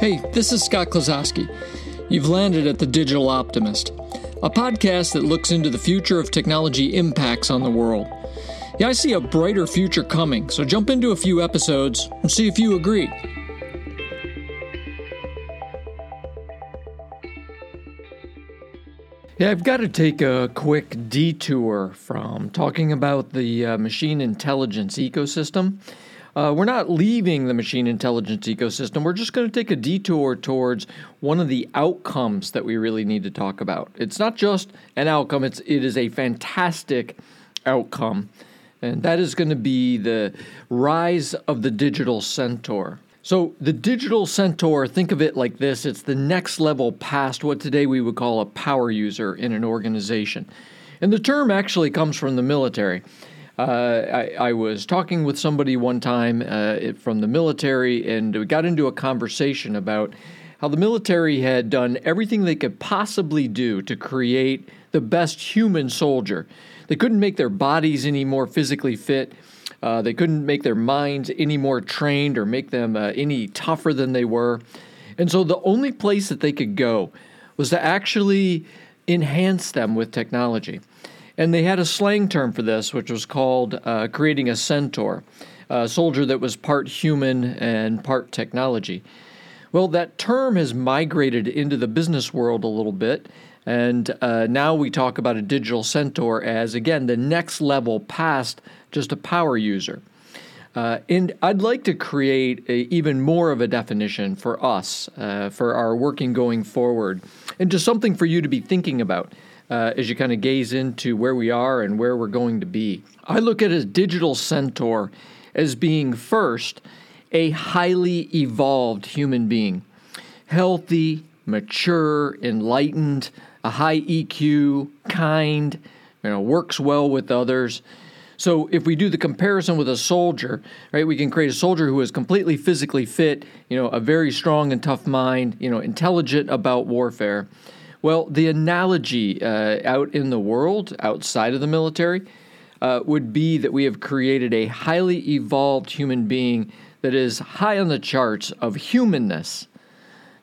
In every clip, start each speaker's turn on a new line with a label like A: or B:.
A: Hey, this is Scott Klosowski. You've landed at The Digital Optimist, a podcast that looks into the future of technology impacts on the world. Yeah, I see a brighter future coming, so jump into a few episodes and see if you agree. Yeah, I've got to take a quick detour from talking about the uh, machine intelligence ecosystem uh, we're not leaving the machine intelligence ecosystem. We're just going to take a detour towards one of the outcomes that we really need to talk about. It's not just an outcome; it's it is a fantastic outcome, and that is going to be the rise of the digital centaur. So, the digital centaur, think of it like this it's the next level past what today we would call a power user in an organization. And the term actually comes from the military. Uh, I, I, was talking with somebody one time uh, from the military, and we got into a conversation about how the military had done everything they could possibly do to create the best human soldier. They couldn't make their bodies any more physically fit. Uh, they couldn't make their minds any more trained or make them uh, any tougher than they were. And so the only place that they could go was to actually enhance them with technology. And they had a slang term for this, which was called uh, creating a centaur, a soldier that was part human and part technology. Well, that term has migrated into the business world a little bit. And uh, now we talk about a digital centaur as, again, the next level past just a power user. Uh, and I'd like to create a, even more of a definition for us, uh, for our working going forward, and just something for you to be thinking about uh, as you kind of gaze into where we are and where we're going to be. I look at a digital centaur as being first a highly evolved human being, healthy, mature, enlightened, a high EQ, kind, you know, works well with others. So if we do the comparison with a soldier, right, we can create a soldier who is completely physically fit, you know, a very strong and tough mind, you know, intelligent about warfare. Well, the analogy uh, out in the world, outside of the military, uh, would be that we have created a highly evolved human being that is high on the charts of humanness.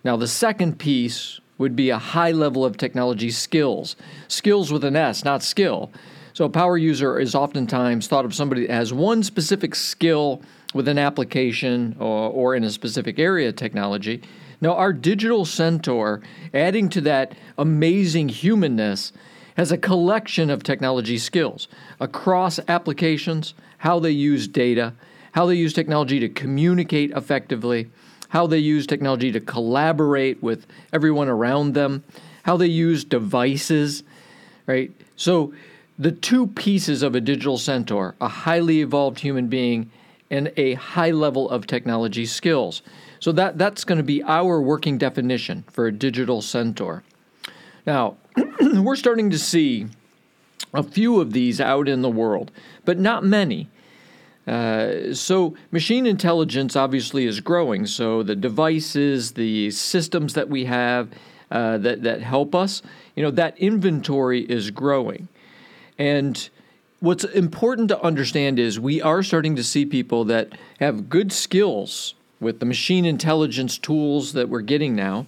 A: Now, the second piece would be a high level of technology skills. Skills with an S, not skill. So, a power user is oftentimes thought of somebody that has one specific skill with an application or, or in a specific area of technology now, our digital centaur, adding to that amazing humanness, has a collection of technology skills across applications, how they use data, how they use technology to communicate effectively, how they use technology to collaborate with everyone around them, how they use devices, right? So, the two pieces of a digital centaur, a highly evolved human being and a high level of technology skills. So that, that's going to be our working definition for a digital centaur. Now, we're starting to see a few of these out in the world, but not many. Uh, so, machine intelligence obviously is growing. So, the devices, the systems that we have uh, that, that help us, you know, that inventory is growing. And what's important to understand is we are starting to see people that have good skills with the machine intelligence tools that we're getting now.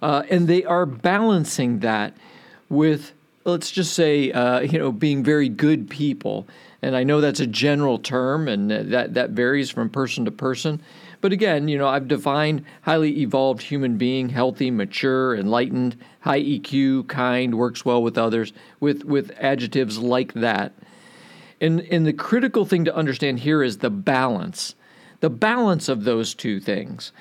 A: Uh, and they are balancing that with, let's just say, uh, you know, being very good people. And I know that's a general term, and that that varies from person to person. But again, you know, I've defined highly evolved human being, healthy, mature, enlightened, high EQ, kind, works well with others, with with adjectives like that. And and the critical thing to understand here is the balance the balance of those two things.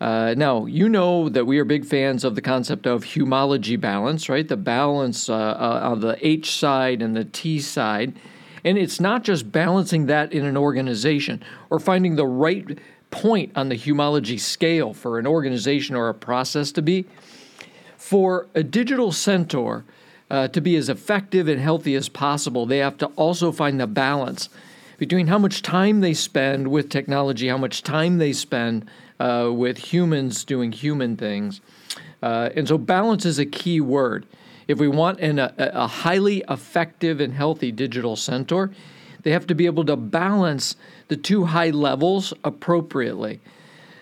A: Uh, now, you know that we are big fans of the concept of humology balance, right? The balance uh, uh, of the H side and the T side. And it's not just balancing that in an organization or finding the right point on the humology scale for an organization or a process to be. For a digital centaur uh, to be as effective and healthy as possible, they have to also find the balance between how much time they spend with technology, how much time they spend uh, with humans doing human things. Uh, and so balance is a key word. If we want an, a, a highly effective and healthy digital centaur, they have to be able to balance the two high levels appropriately.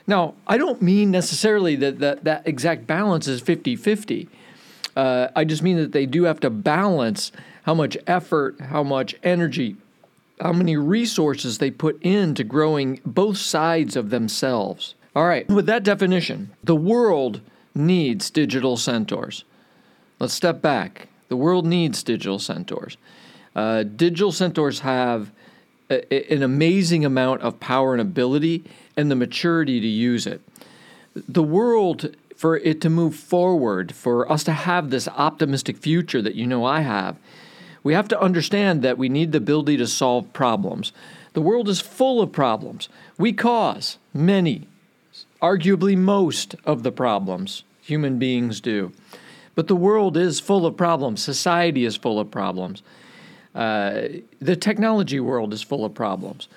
A: Now, I don't mean necessarily that that, that exact balance is 50 50. Uh, I just mean that they do have to balance how much effort, how much energy, how many resources they put into growing both sides of themselves. All right, with that definition, the world needs digital centaurs. Let's step back. The world needs digital centaurs. Uh, digital centaurs have a, an amazing amount of power and ability and the maturity to use it. The world, for it to move forward, for us to have this optimistic future that you know I have, we have to understand that we need the ability to solve problems. The world is full of problems. We cause many, arguably most of the problems human beings do. But the world is full of problems. Society is full of problems. Uh, the technology world is full of problems.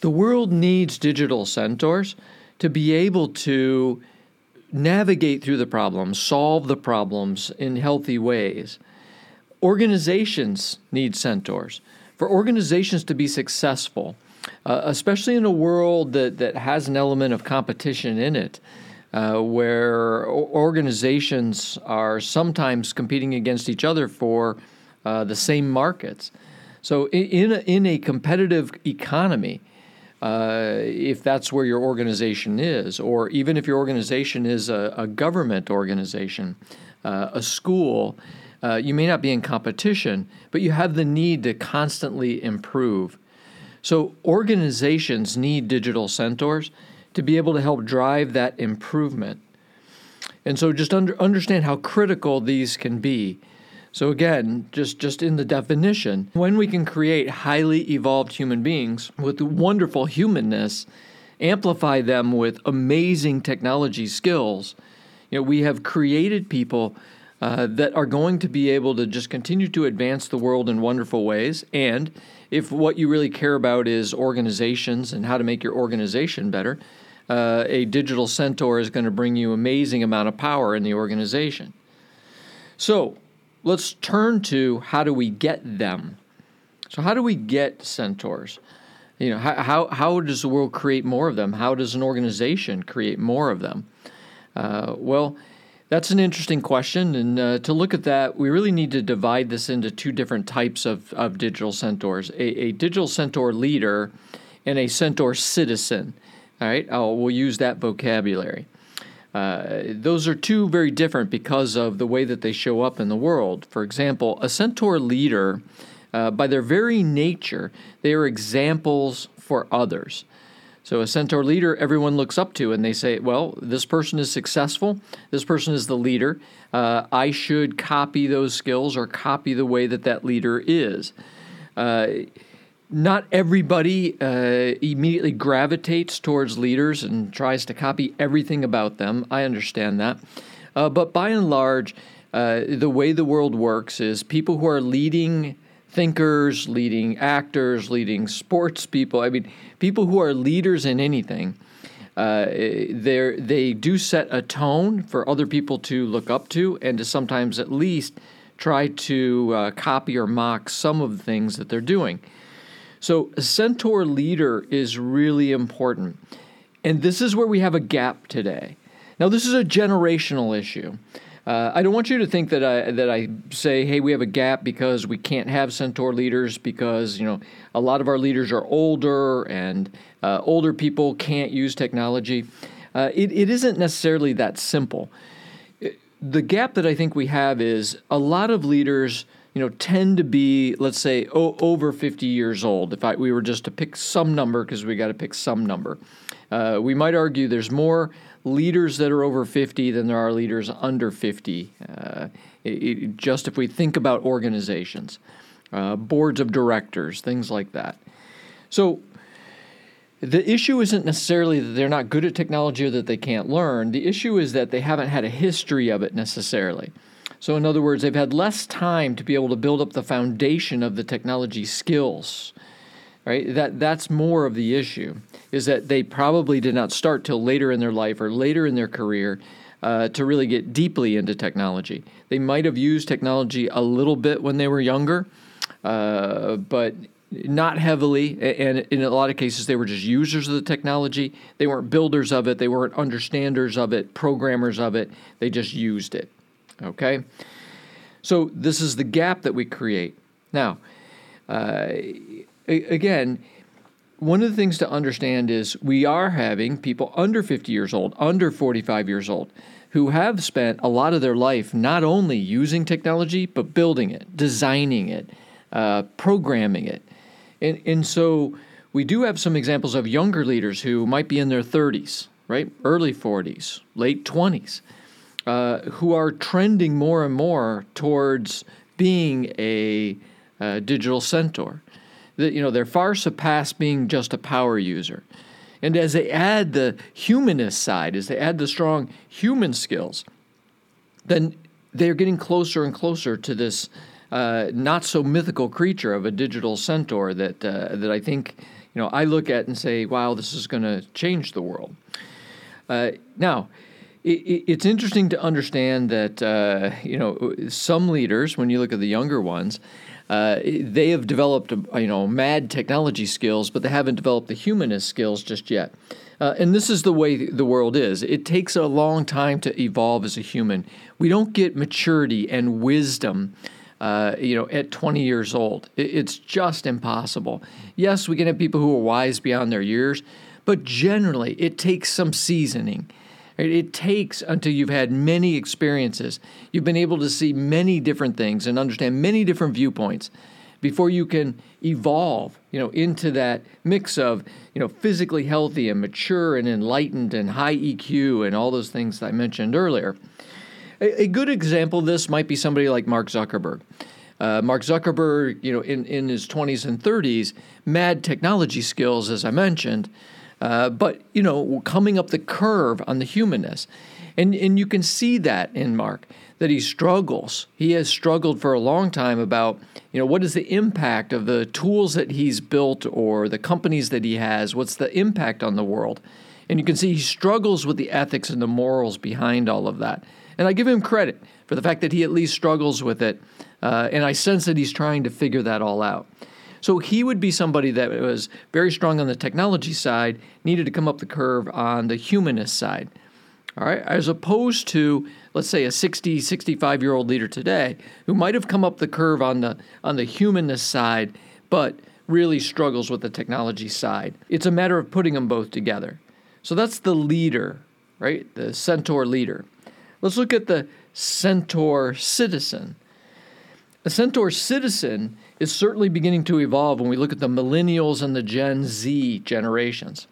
A: The world needs digital centaurs to be able to navigate through the problems, solve the problems in healthy ways. Organizations need centaurs. For organizations to be successful, uh, especially in a world that, that has an element of competition in it, uh, where organizations are sometimes competing against each other for uh, the same markets. So, in, in, a, in a competitive economy, uh, if that's where your organization is, or even if your organization is a, a government organization, uh, a school, uh, you may not be in competition, but you have the need to constantly improve. So, organizations need digital centaurs to be able to help drive that improvement. And so, just under, understand how critical these can be. So again, just just in the definition, when we can create highly evolved human beings with wonderful humanness, amplify them with amazing technology skills, you know, we have created people uh, that are going to be able to just continue to advance the world in wonderful ways. And if what you really care about is organizations and how to make your organization better, uh, a digital centaur is going to bring you amazing amount of power in the organization. So let's turn to how do we get them. So how do we get centaurs? You know, how, how, does the world create more of them? How does an organization create more of them? Uh, well, that's an interesting question. And uh, to look at that, we really need to divide this into two different types of, of digital centaurs a, a digital centaur leader and a centaur citizen. All right, I'll, we'll use that vocabulary. Uh, those are two very different because of the way that they show up in the world. For example, a centaur leader, uh, by their very nature, they are examples for others. So, a centaur leader, everyone looks up to, and they say, Well, this person is successful. This person is the leader. Uh, I should copy those skills or copy the way that that leader is. Uh, not everybody uh, immediately gravitates towards leaders and tries to copy everything about them. I understand that. Uh, but by and large, uh, the way the world works is people who are leading thinkers, leading actors, leading sports people, I mean, people who are leaders in anything. Uh, they do set a tone for other people to look up to and to sometimes at least try to uh, copy or mock some of the things that they're doing. So, a centaur leader is really important. And this is where we have a gap today. Now, this is a generational issue. Uh, I don't want you to think that I that I say, hey, we have a gap because we can't have centaur leaders because you know a lot of our leaders are older and uh, older people can't use technology. Uh, it, it isn't necessarily that simple. The gap that I think we have is a lot of leaders you know, tend to be, let's say, o- over 50 years old. If I, we were just to pick some number, because we got to pick some number, uh, we might argue there's more leaders that are over 50 than there are leaders under 50. Uh, it, it, just if we think about organizations, uh, boards of directors, things like that. So the issue isn't necessarily that they're not good at technology or that they can't learn. The issue is that they haven't had a history of it necessarily. So, in other words, they've had less time to be able to build up the foundation of the technology skills right? That that's more of the issue is that they probably did not start till later in their life or later in their career uh, to really get deeply into technology. They might have used technology a little bit when they were younger, uh, but not heavily. And in a lot of cases, they were just users of the technology. They weren't builders of it. They weren't understanders of it, programmers of it. They just used it. Okay. So this is the gap that we create. Now, uh, again, one of the things to understand is we are having people under 50 years old, under 45 years old, who have spent a lot of their life not only using technology, but building it, designing it, uh, programming it. And, and so we do have some examples of younger leaders who might be in their 30s, right? Early 40s, late 20s, uh, who are trending more and more towards being a, a digital centaur that you know they're far surpassed being just a power user. And as they add the humanist side, as they add the strong human skills, then they're getting closer and closer to this uh, not so mythical creature of a digital centaur that uh, that I think you know I look at and say, wow, this is going to change the world. Uh, now. it's interesting to understand that uh, you know some leaders, when you look at the younger ones, uh, they have developed you know mad technology skills, but they haven't developed the humanist skills just yet. Uh, and this is the way the world is. It takes a long time to evolve as a human. We don't get maturity and wisdom, uh, you know, at 20 years old. it's just impossible. Yes, we can have people who are wise beyond their years, but generally it takes some seasoning. It takes until you've had many experiences, you've been able to see many different things and understand many different viewpoints before you can evolve, you know, into that mix of, you know, physically healthy and mature and enlightened and high EQ and all those things that I mentioned earlier. A, a good example of this might be somebody like Mark Zuckerberg. Uh, Mark Zuckerberg, you know, in, in his 20s and 30s, mad technology skills, as I mentioned, uh, but you know, coming up the curve on the humanness, and and you can see that in Mark that he struggles. He has struggled for a long time about you know what is the impact of the tools that he's built or the companies that he has. What's the impact on the world? And you can see he struggles with the ethics and the morals behind all of that. And I give him credit for the fact that he at least struggles with it. Uh, and I sense that he's trying to figure that all out. So he would be somebody that was very strong on the technology side, needed to come up the curve on the humanist side. All right, as opposed to let's say a 60, 65 year old leader today who might have come up the curve on the on the humanist side, but really struggles with the technology side. It's a matter of putting them both together. So that's the leader, right? The centaur leader. Let's look at the centaur citizen. A centaur citizen is certainly beginning to evolve when we look at the millennials and the Gen Z generations.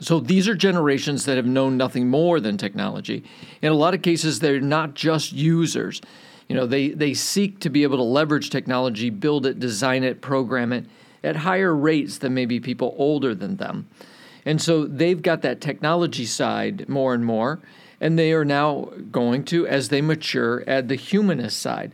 A: So these are generations that have known nothing more than technology. In a lot of cases, they're not just users. You know, they, they seek to be able to leverage technology, build it, design it, program it at higher rates than maybe people older than them. And so they've got that technology side more and more, and they are now going to, as they mature, add the humanist side.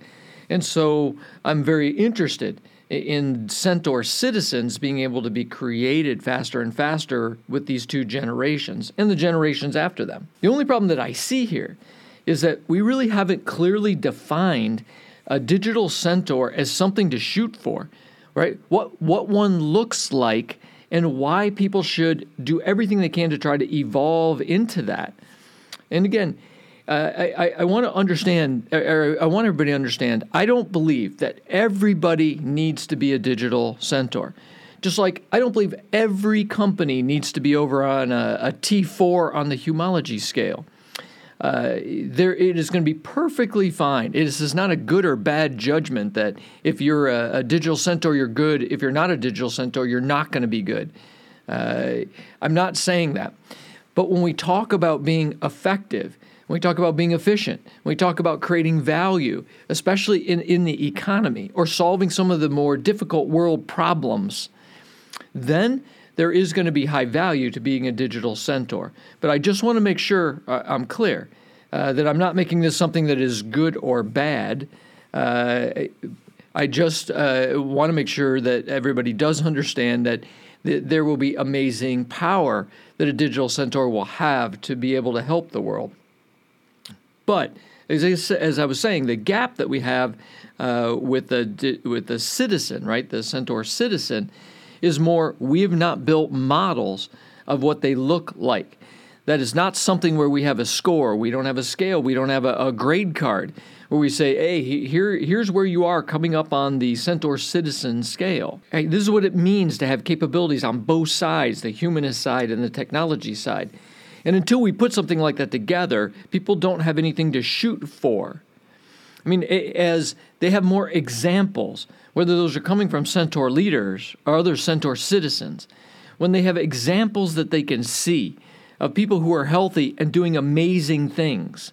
A: And so I'm very interested in Centaur citizens being able to be created faster and faster with these two generations and the generations after them. The only problem that I see here is that we really haven't clearly defined a digital centaur as something to shoot for, right? What what one looks like and why people should do everything they can to try to evolve into that. And again, I, I want to understand, or I want everybody to understand, I don't believe that everybody needs to be a digital centaur. Just like I don't believe every company needs to be over on a a T4 on the humology scale. Uh, there, it is going to be perfectly fine. It is not a good or bad judgment that if you're a, a digital centaur, you're good. If you're not a digital centaur, you're not going to be good. Uh, I'm not saying that. But when we talk about being effective, when we talk about being efficient, when we talk about creating value, especially in, in the economy or solving some of the more difficult world problems, then there is going to be high value to being a digital centaur. But I just want to make sure uh, I'm clear uh, that I'm not making this something that is good or bad. Uh, I just uh, want to make sure that everybody does understand that th- there will be amazing power that a digital centaur will have to be able to help the world. But as I, as I was saying, the gap that we have uh, with the with the citizen, right, the centaur citizen, is more we have not built models of what they look like. That is not something where we have a score, we don't have a scale, we don't have a, a grade card where we say, hey, here, here's where you are coming up on the Centaur Citizen scale. Hey, this is what it means to have capabilities on both sides, the humanist side and the technology side. And until we put something like that together, people don't have anything to shoot for. I mean, as they have more examples, whether those are coming from Centaur leaders or other Centaur citizens, when they have examples that they can see of people who are healthy and doing amazing things,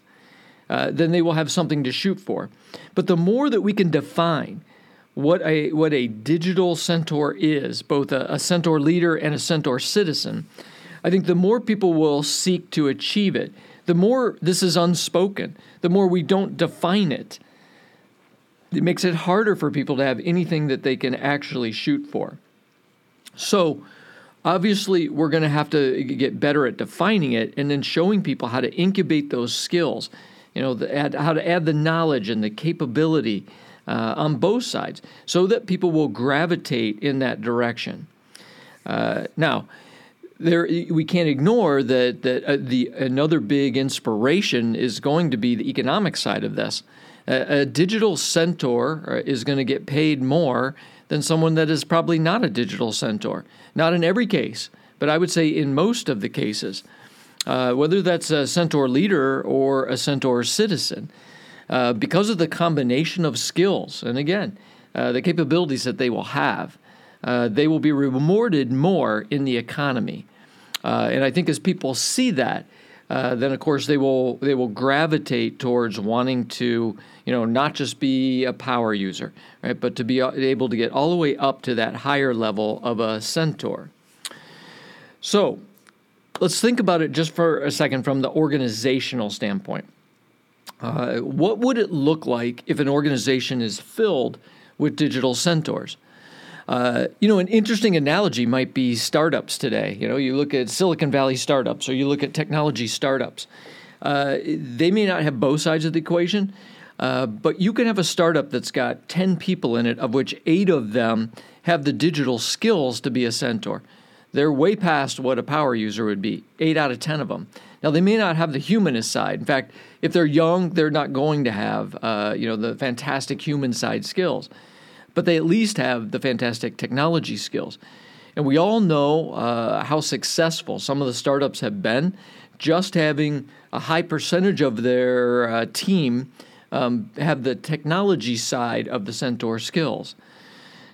A: uh, then they will have something to shoot for. But the more that we can define what a what a digital centaur is, both a, a centaur leader and a centaur citizen, I think the more people will seek to achieve it. The more this is unspoken, the more we don't define it. It makes it harder for people to have anything that they can actually shoot for. So, obviously, we're going to have to get better at defining it and then showing people how to incubate those skills you know, the, add, how to add the knowledge and the capability uh, on both sides so that people will gravitate in that direction. Uh, now, there we can't ignore that that uh, the another big inspiration is going to be the economic side of this. a digital centaur uh, is going to get paid more than someone that is probably not a digital centaur. Not in every case, but I would say in most of the cases uh, whether that's a Centaur leader or a Centaur citizen, uh, because of the combination of skills, and again, uh, the capabilities that they will have, uh, they will be rewarded more in the economy. Uh, and I think as people see that, uh, then of course they will they will gravitate towards wanting to you know not just be a power user, right, but to be able to get all the way up to that higher level of a centaur. So let's think about it just for a second from the organizational standpoint. Uh, what would it look like if an organization is filled with digital centaurs? Uh, you know, an interesting analogy might be startups today. You know, you look at Silicon Valley startups or you look at technology startups. Uh, they may not have both sides of the equation, uh, but you can have a startup that's got 10 people in it, of which eight of them have the digital skills to be a centaur. They're way past what a power user would be, eight out of 10 of them. Now, they may not have the humanist side. In fact, if they're young, they're not going to have, uh, you know, the fantastic human side skills, but they at least have the fantastic technology skills. And we all know uh, how successful some of the startups have been, just having a high percentage of their uh, team um, have the technology side of the Centaur skills.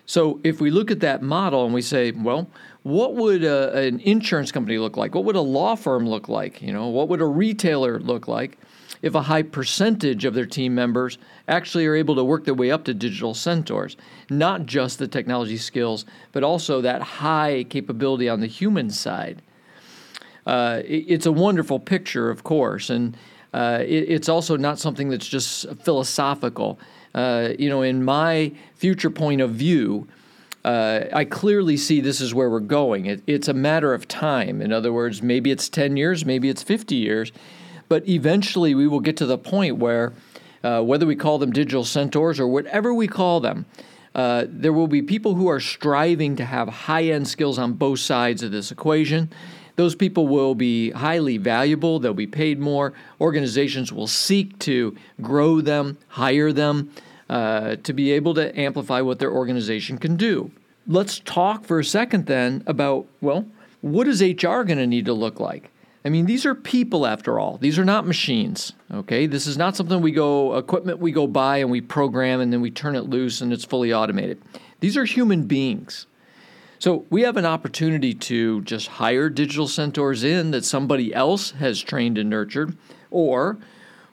A: So if we look at that model and we say, well, what would a, an insurance company look like? What would a law firm look like? You know, what would a retailer look like if a high percentage of their team members actually are able to work their way up to digital centaurs? Not just the technology skills, but also that high capability on the human side. Uh, it, it's a wonderful picture, of course, and uh, it, it's also not something that's just philosophical. Uh, you know, in my future point of view, uh, I clearly see this is where we're going. It, it's a matter of time. In other words, maybe it's 10 years, maybe it's 50 years, but eventually we will get to the point where, uh, whether we call them digital centaurs or whatever we call them, uh, there will be people who are striving to have high end skills on both sides of this equation. Those people will be highly valuable, they'll be paid more. Organizations will seek to grow them, hire them uh, to be able to amplify what their organization can do. Let's talk for a second then about well, what is HR going to need to look like? I mean, these are people after all. These are not machines. Okay, this is not something we go equipment we go buy and we program and then we turn it loose and it's fully automated. These are human beings. So we have an opportunity to just hire digital centaurs in that somebody else has trained and nurtured, or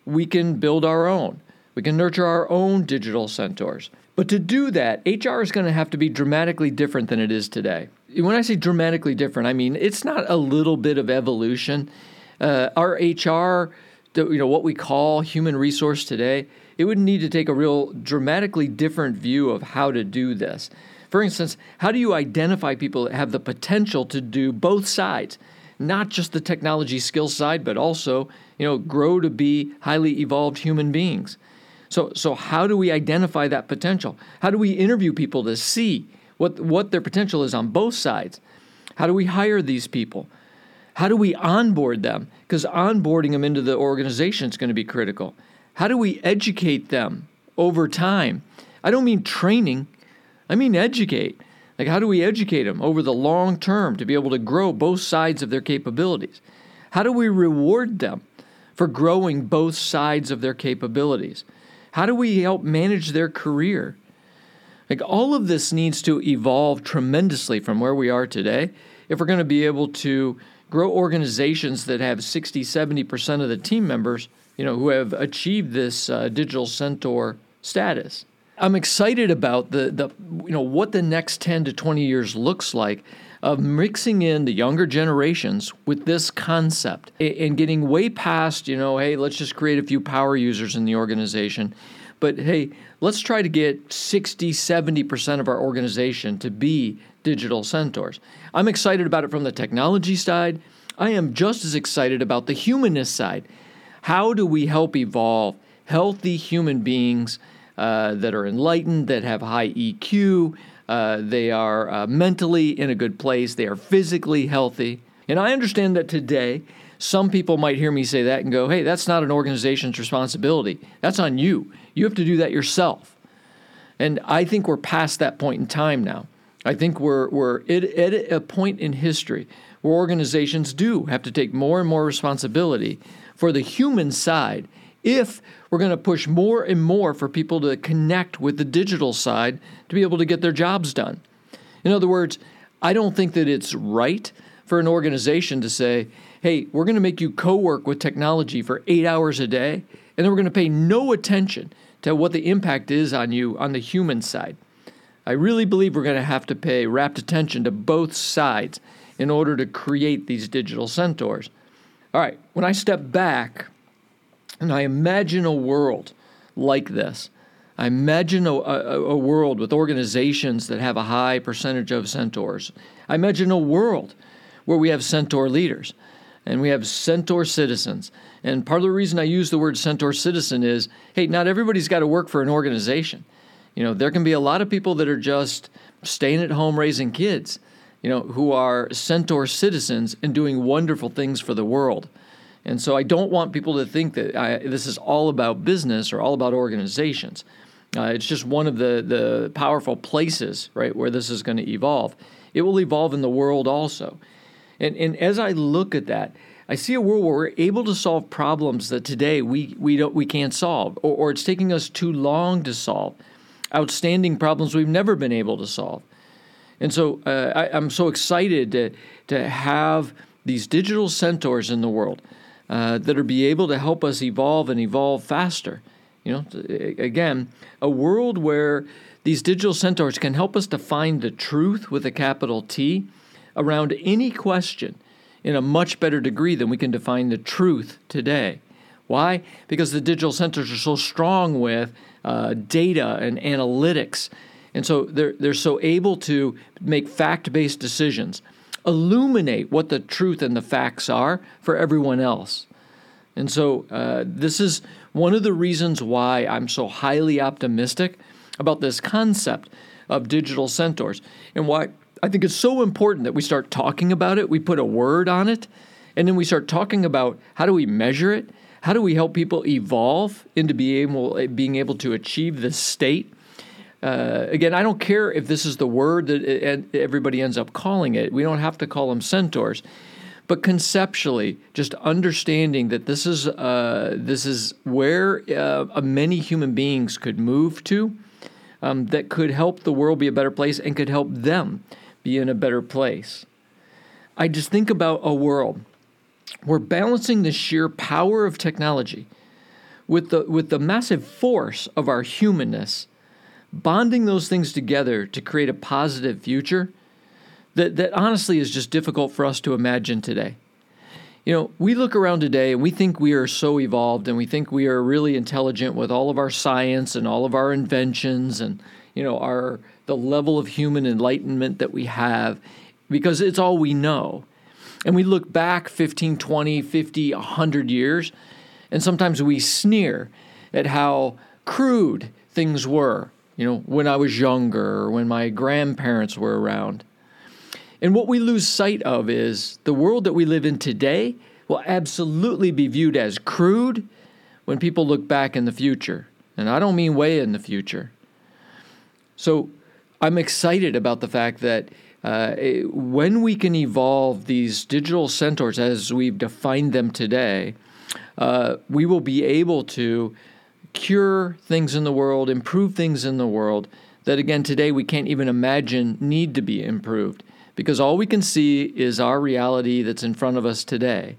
A: we can build our own. We can nurture our own digital centaurs. But to do that, HR is going to have to be dramatically different than it is today. When I say dramatically different, I mean it's not a little bit of evolution. Uh, our HR you know what we call human resource today, it would need to take a real dramatically different view of how to do this. For instance, how do you identify people that have the potential to do both sides? Not just the technology skill side, but also, you know, grow to be highly evolved human beings. So, so how do we identify that potential? How do we interview people to see what, what their potential is on both sides? How do we hire these people? How do we onboard them? Because onboarding them into the organization is going to be critical. How do we educate them over time? I don't mean training, I mean educate. Like, how do we educate them over the long term to be able to grow both sides of their capabilities? How do we reward them for growing both sides of their capabilities? How do we help manage their career? Like, all of this needs to evolve tremendously from where we are today if we're going to be able to grow organizations that have 60, 70% of the team members, you know, who have achieved this uh, digital centaur status. I'm excited about the, the, you know, what the next 10 to 20 years looks like of mixing in the younger generations with this concept and getting way past, you know, hey, let's just create a few power users in the organization. But hey, let's try to get 60, 70% of our organization to be digital centaurs. I'm excited about it from the technology side. I am just as excited about the humanist side. How do we help evolve healthy human beings uh, that are enlightened, that have high EQ, uh, they are uh, mentally in a good place, they are physically healthy? And I understand that today, some people might hear me say that and go, hey, that's not an organization's responsibility. That's on you. You have to do that yourself. And I think we're past that point in time now. I think we're, we're at, at a point in history where organizations do have to take more and more responsibility for the human side if we're going to push more and more for people to connect with the digital side to be able to get their jobs done. In other words, I don't think that it's right for an organization to say, hey, we're going to make you co work with technology for eight hours a day, and then we're going to pay no attention to what the impact is on you on the human side. I really believe we're going to have to pay rapt attention to both sides in order to create these digital centaurs. All right, when I step back and I imagine a world like this, I imagine a, a, a, world with organizations that have a high percentage of centaurs. I imagine a world where we have centaur leaders and we have centaur citizens. And part of the reason I use the word centaur citizen is hey, not everybody's got to work for an organization. You know, there can be a lot of people that are just staying at home raising kids, you know, who are centaur citizens and doing wonderful things for the world. And so I don't want people to think that I, this is all about business or all about organizations. Uh, it's just one of the, the powerful places, right, where this is going to evolve. It will evolve in the world also. And, and as I look at that, I see a world where we're able to solve problems that today we, we, don't, we can't solve, or, or it's taking us too long to solve outstanding problems we've never been able to solve. And so uh, I, am so excited to, to have these digital centaurs in the world uh, that are be able to help us evolve and evolve faster. You know, again, a world where these digital centaurs can help us to find the truth with a capital T around any question in a much better degree than we can define the truth today. Why? Because the digital centaurs are so strong with uh, data and analytics. And so they're, they're so able to make fact based decisions, illuminate what the truth and the facts are for everyone else. And so uh, this is one of the reasons why I'm so highly optimistic about this concept of digital centaurs and why I think it's so important that we start talking about it, we put a word on it, and then we start talking about how do we measure it how do we help people evolve into being able, being able to achieve this state? Uh, again, I don't care if this is the word that everybody ends up calling it. We don't have to call them centaurs, but conceptually, just understanding that this is uh, this is where uh, many human beings could move to, um, that could help the world be a better place and could help them be in a better place. I just think about a world we're balancing the sheer power of technology with the, with the massive force of our humanness, bonding those things together to create a positive future that, that honestly is just difficult for us to imagine today. You know, we look around today and we think we are so evolved and we think we are really intelligent with all of our science and all of our inventions and, you know, our the level of human enlightenment that we have because it's all we know. And we look back 15, 20, 50, 100 years and sometimes we sneer at how crude things were, you know, when I was younger or when my grandparents were around. And what we lose sight of is the world that we live in today will absolutely be viewed as crude when people look back in the future. And I don't mean way in the future. So I'm excited about the fact that uh, when we can evolve these digital centaurs as we've defined them today, uh, we will be able to cure things in the world, improve things in the world that, again, today we can't even imagine need to be improved because all we can see is our reality that's in front of us today.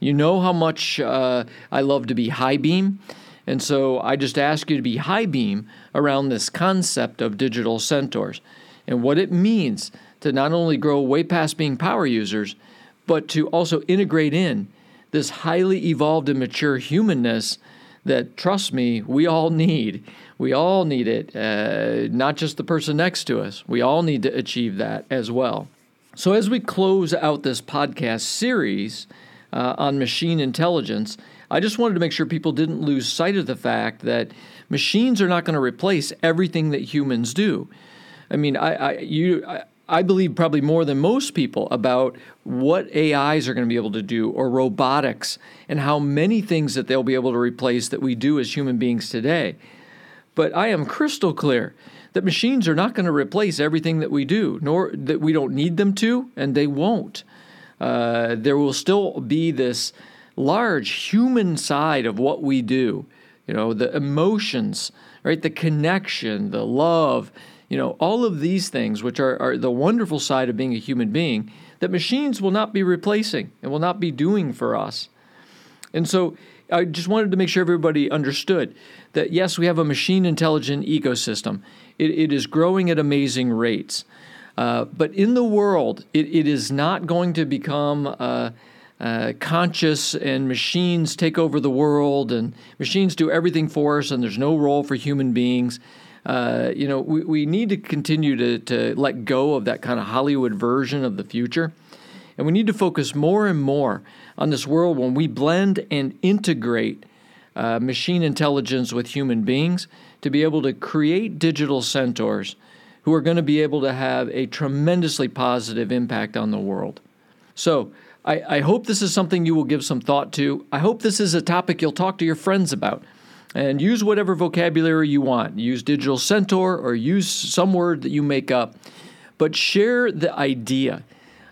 A: You know how much uh, I love to be high beam. And so I just ask you to be high beam around this concept of digital centaurs and what it means to not only grow way past being power users, but to also integrate in this highly evolved and mature humanness that, trust me, we all need. We all need it, uh, not just the person next to us. We all need to achieve that as well. So, as we close out this podcast series uh, on machine intelligence, I just wanted to make sure people didn't lose sight of the fact that machines are not going to replace everything that humans do. I mean, I, I you, I, I believe probably more than most people about what AIs are going to be able to do or robotics and how many things that they'll be able to replace that we do as human beings today. But I am crystal clear that machines are not going to replace everything that we do, nor that we don't need them to, and they won't. Uh, there will still be this large human side of what we do. You know, the emotions, right? The connection, the love, you know, all of these things, which are, are the wonderful side of being a human being, that machines will not be replacing and will not be doing for us. And so I just wanted to make sure everybody understood that yes, we have a machine intelligent ecosystem. It, it is growing at amazing rates. Uh, but in the world, it, it is not going to become uh, uh, conscious and machines take over the world and machines do everything for us and there's no role for human beings. Uh, you know, we, we need to continue to, to let go of that kind of Hollywood version of the future. And we need to focus more and more on this world when we blend and integrate uh, machine intelligence with human beings to be able to create digital centaurs who are going to be able to have a tremendously positive impact on the world. So, I, I, hope this is something you will give some thought to. I hope this is a topic you'll talk to your friends about. And use whatever vocabulary you want. Use digital centaur or use some word that you make up. But share the idea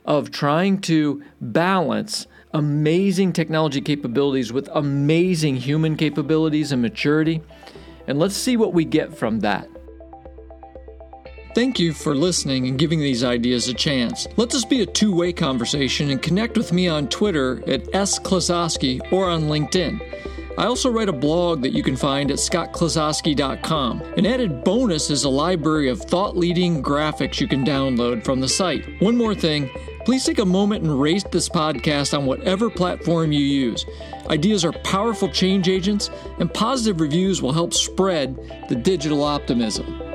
A: of trying to balance amazing technology capabilities with amazing human capabilities and maturity. And let's see what we get from that. Thank you for listening and giving these ideas a chance. Let this be a two way conversation and connect with me on Twitter at sklosowski or on LinkedIn. I also write a blog that you can find at scottklosowski.com. An added bonus is a library of thought leading graphics you can download from the site. One more thing please take a moment and rate this podcast on whatever platform you use. Ideas are powerful change agents, and positive reviews will help spread the digital optimism.